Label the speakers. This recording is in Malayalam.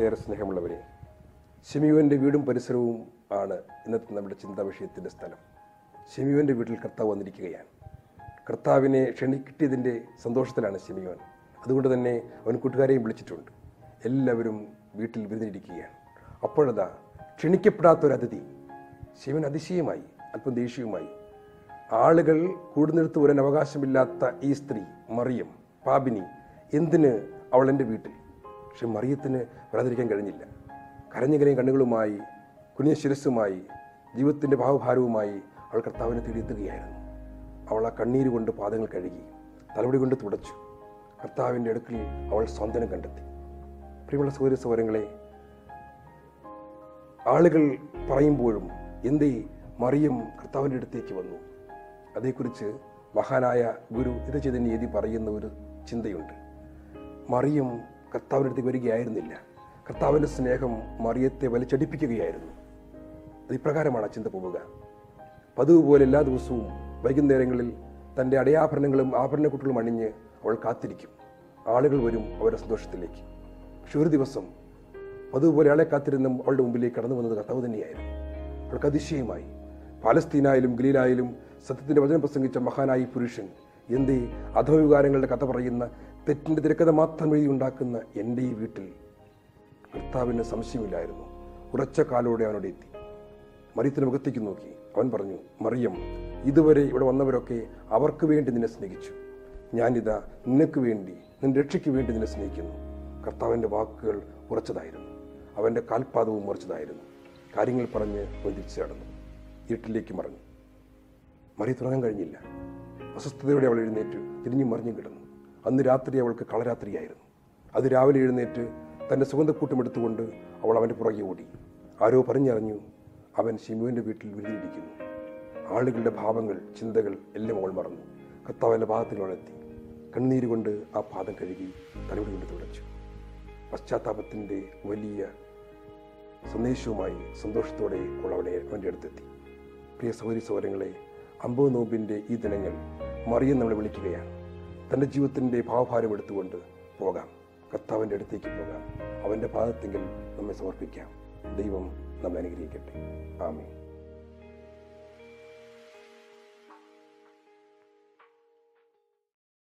Speaker 1: ഏറെ സ്നേഹമുള്ളവരെ ഷെമിയുവിന്റെ വീടും പരിസരവും ആണ് ഇന്നത്തെ നമ്മുടെ ചിന്താ വിഷയത്തിന്റെ സ്ഥലം. ഷെമിയുവിന്റെ വീട്ടിൽ കർത്താവ് വന്നിരിക്കുകയാണ്. കർത്താവിനെ ക്ഷണിക്കിട്ടിയതിന്റെ സന്തോഷത്തിലാണ് ഷെമിയോൻ അതുകൊണ്ട് തന്നെ അവൻ കൂട്ടുകാരെയും വിളിച്ചിട്ടുണ്ട്. എല്ലാവരും വീട്ടിൽ വിരുന്നിരിക്കുകയാണ്. അപ്പോഴതാ ക്ഷണിക്കപ്പെടാത്തൊരതിഥി ശിവൻ അതിശയമായി അല്പം ദേഷ്യവുമായി ആളുകൾ കൂടുന്നിടത്ത് വരാൻ അവകാശമില്ലാത്ത ഈ സ്ത്രീ മറിയം പാപിനി എന്തിന് അവൾ എന്റെ വീട്ടിൽ? പക്ഷെ മറിയത്തിന് വരാതിരിക്കാൻ കഴിഞ്ഞില്ല. കരഞ്ഞകരെയും കണ്ണുകളുമായി കുഞ്ഞ ശിരസ്സുമായി ജീവിതത്തിന്റെ ഭാവഭാരവുമായി അവൾ കർത്താവിനെ തേടിയെത്തുകയായിരുന്നു. അവൾ ആ കണ്ണീര് കൊണ്ട് പാദങ്ങൾ കഴുകി തലമുടി കൊണ്ട് തുടച്ചു. കർത്താവിന്റെ അടുക്കൽ അവൾ സ്വാന്തനം കണ്ടെത്തി. പ്രിയമുള്ള സൗര സൗരങ്ങളെ ആളുകൾ പറയുമ്പോഴും എന്തേ മറിയം കർത്താവിന്റെ അടുത്തേക്ക് വന്നു? അതേക്കുറിച്ച് മഹാനായ ഗുരു ഇത് ചെയ്തതിന് എഴുതി പറയുന്ന ഒരു ചിന്തയുണ്ട്. മറിയം കർത്താവിന്റെ അടുത്തേക്ക് വരികയായിരുന്നില്ല. കർത്താവിന്റെ സ്നേഹം മറിയത്തെ വലിച്ചടിപ്പിക്കുകയായിരുന്നു. അത് ഇപ്രകാരമാണ് ചിന്ത പോവുക. പതിവ് പോലെ എല്ലാ ദിവസവും വൈകുന്നേരങ്ങളിൽ തന്റെ അടയാഭരണങ്ങളും ആഭരണക്കുട്ടികളും അണിഞ്ഞ് അവൾ കാത്തിരിക്കും. ആളുകൾ വരും അവരുടെ സന്തോഷത്തിലേക്ക്. പക്ഷെ ഒരു ദിവസം പതിവുപോലെ ആളെ കാത്തിരുന്ന അവളുടെ മുമ്പിലേക്ക് കടന്നു വന്നത് കർത്താവ് തന്നെയായിരുന്നു. അവൾക്ക് അതിശയമായി. പാലസ്തീനായാലും ഗലീലായാലും സത്യത്തിന്റെ വചനം പ്രസംഗിച്ച മഹാനായി പുരുഷൻ എന്തേ അധോവികാരങ്ങളുടെ കഥ പറയുന്ന തെറ്റിന്റെ തിരക്കഥ മാത്രം എഴുതി ഉണ്ടാക്കുന്ന എന്റെ ഈ വീട്ടിൽ കർത്താവിന് സംശയമില്ലായിരുന്നു. ഉറച്ച കാലോടെ അവനോട് എത്തി. മറിയത്തിന് മുഖത്തേക്ക് നോക്കി. അവൻ പറഞ്ഞു മറിയം ഇതുവരെ ഇവിടെ വന്നവരൊക്കെ അവർക്ക് വേണ്ടി നിന്നെ സ്നേഹിച്ചു. ഞാനിതാ നിനക്ക് വേണ്ടി നിന്റെ രക്ഷയ്ക്ക് വേണ്ടി നിന്നെ സ്നേഹിക്കുന്നു. കർത്താവിന്റെ വാക്കുകൾ ഉറച്ചതായിരുന്നു. അവന്റെ കാൽപാദവും ഉറച്ചതായിരുന്നു. കാര്യങ്ങൾ പറഞ്ഞ് അവൻ തിരിച്ചു നടന്നു. ഇരുട്ടിലേക്ക് മറഞ്ഞു. മറി തുടങ്ങാൻ കഴിഞ്ഞില്ല. അസ്വസ്ഥതയോടെ അവൾ എഴുന്നേറ്റ് തിരിഞ്ഞു മറിഞ്ഞു കിടന്നു. അന്ന് രാത്രി അവൾക്ക് കളരാത്രിയായിരുന്നു. അത് രാവിലെ എഴുന്നേറ്റ് തന്റെ സുഗന്ധക്കൂട്ടം എടുത്തുകൊണ്ട് അവൾ അവന്റെ പുറകെ ഓടി. ആരോ പറഞ്ഞറിഞ്ഞു അവൻ ഷിമുവിന്റെ വീട്ടിൽ വിരുന്നിരിക്കുന്നു ആളുകളുടെ ഭാവങ്ങൾ ചിന്തകൾ എല്ലാം അവൾ മറന്നു. കർത്താവിന്റെ പാദത്തിൽ വളർത്തി കണ്ണീര് കൊണ്ട് ആ പാദം കഴുകി തലമുടി കൊണ്ട് തുടച്ചു. പശ്ചാത്താപത്തിന്റെ വലിയ സന്ദേശവുമായി സന്തോഷത്തോടെ അവൾ അവിടെ അവന്റെ അടുത്തെത്തി. പ്രിയ സൗരി സൗരങ്ങളെ അമ്പത് നോമ്പിന്റെ ഈ ദിനങ്ങൾ മറിയം നമ്മളെ വിളിക്കുകയാണ്. തന്റെ ജീവിതത്തിന്റെ ഭാവഭാരം എടുത്തുകൊണ്ട് പോകാം. കർത്താവിന്റെ അടുത്തേക്ക് പോകാം. അവന്റെ പാദത്തെങ്കിൽ നമ്മെ സമർപ്പിക്കാം. ദൈവം നമ്മെ അനുഗ്രഹിക്കട്ടെ. ആമേ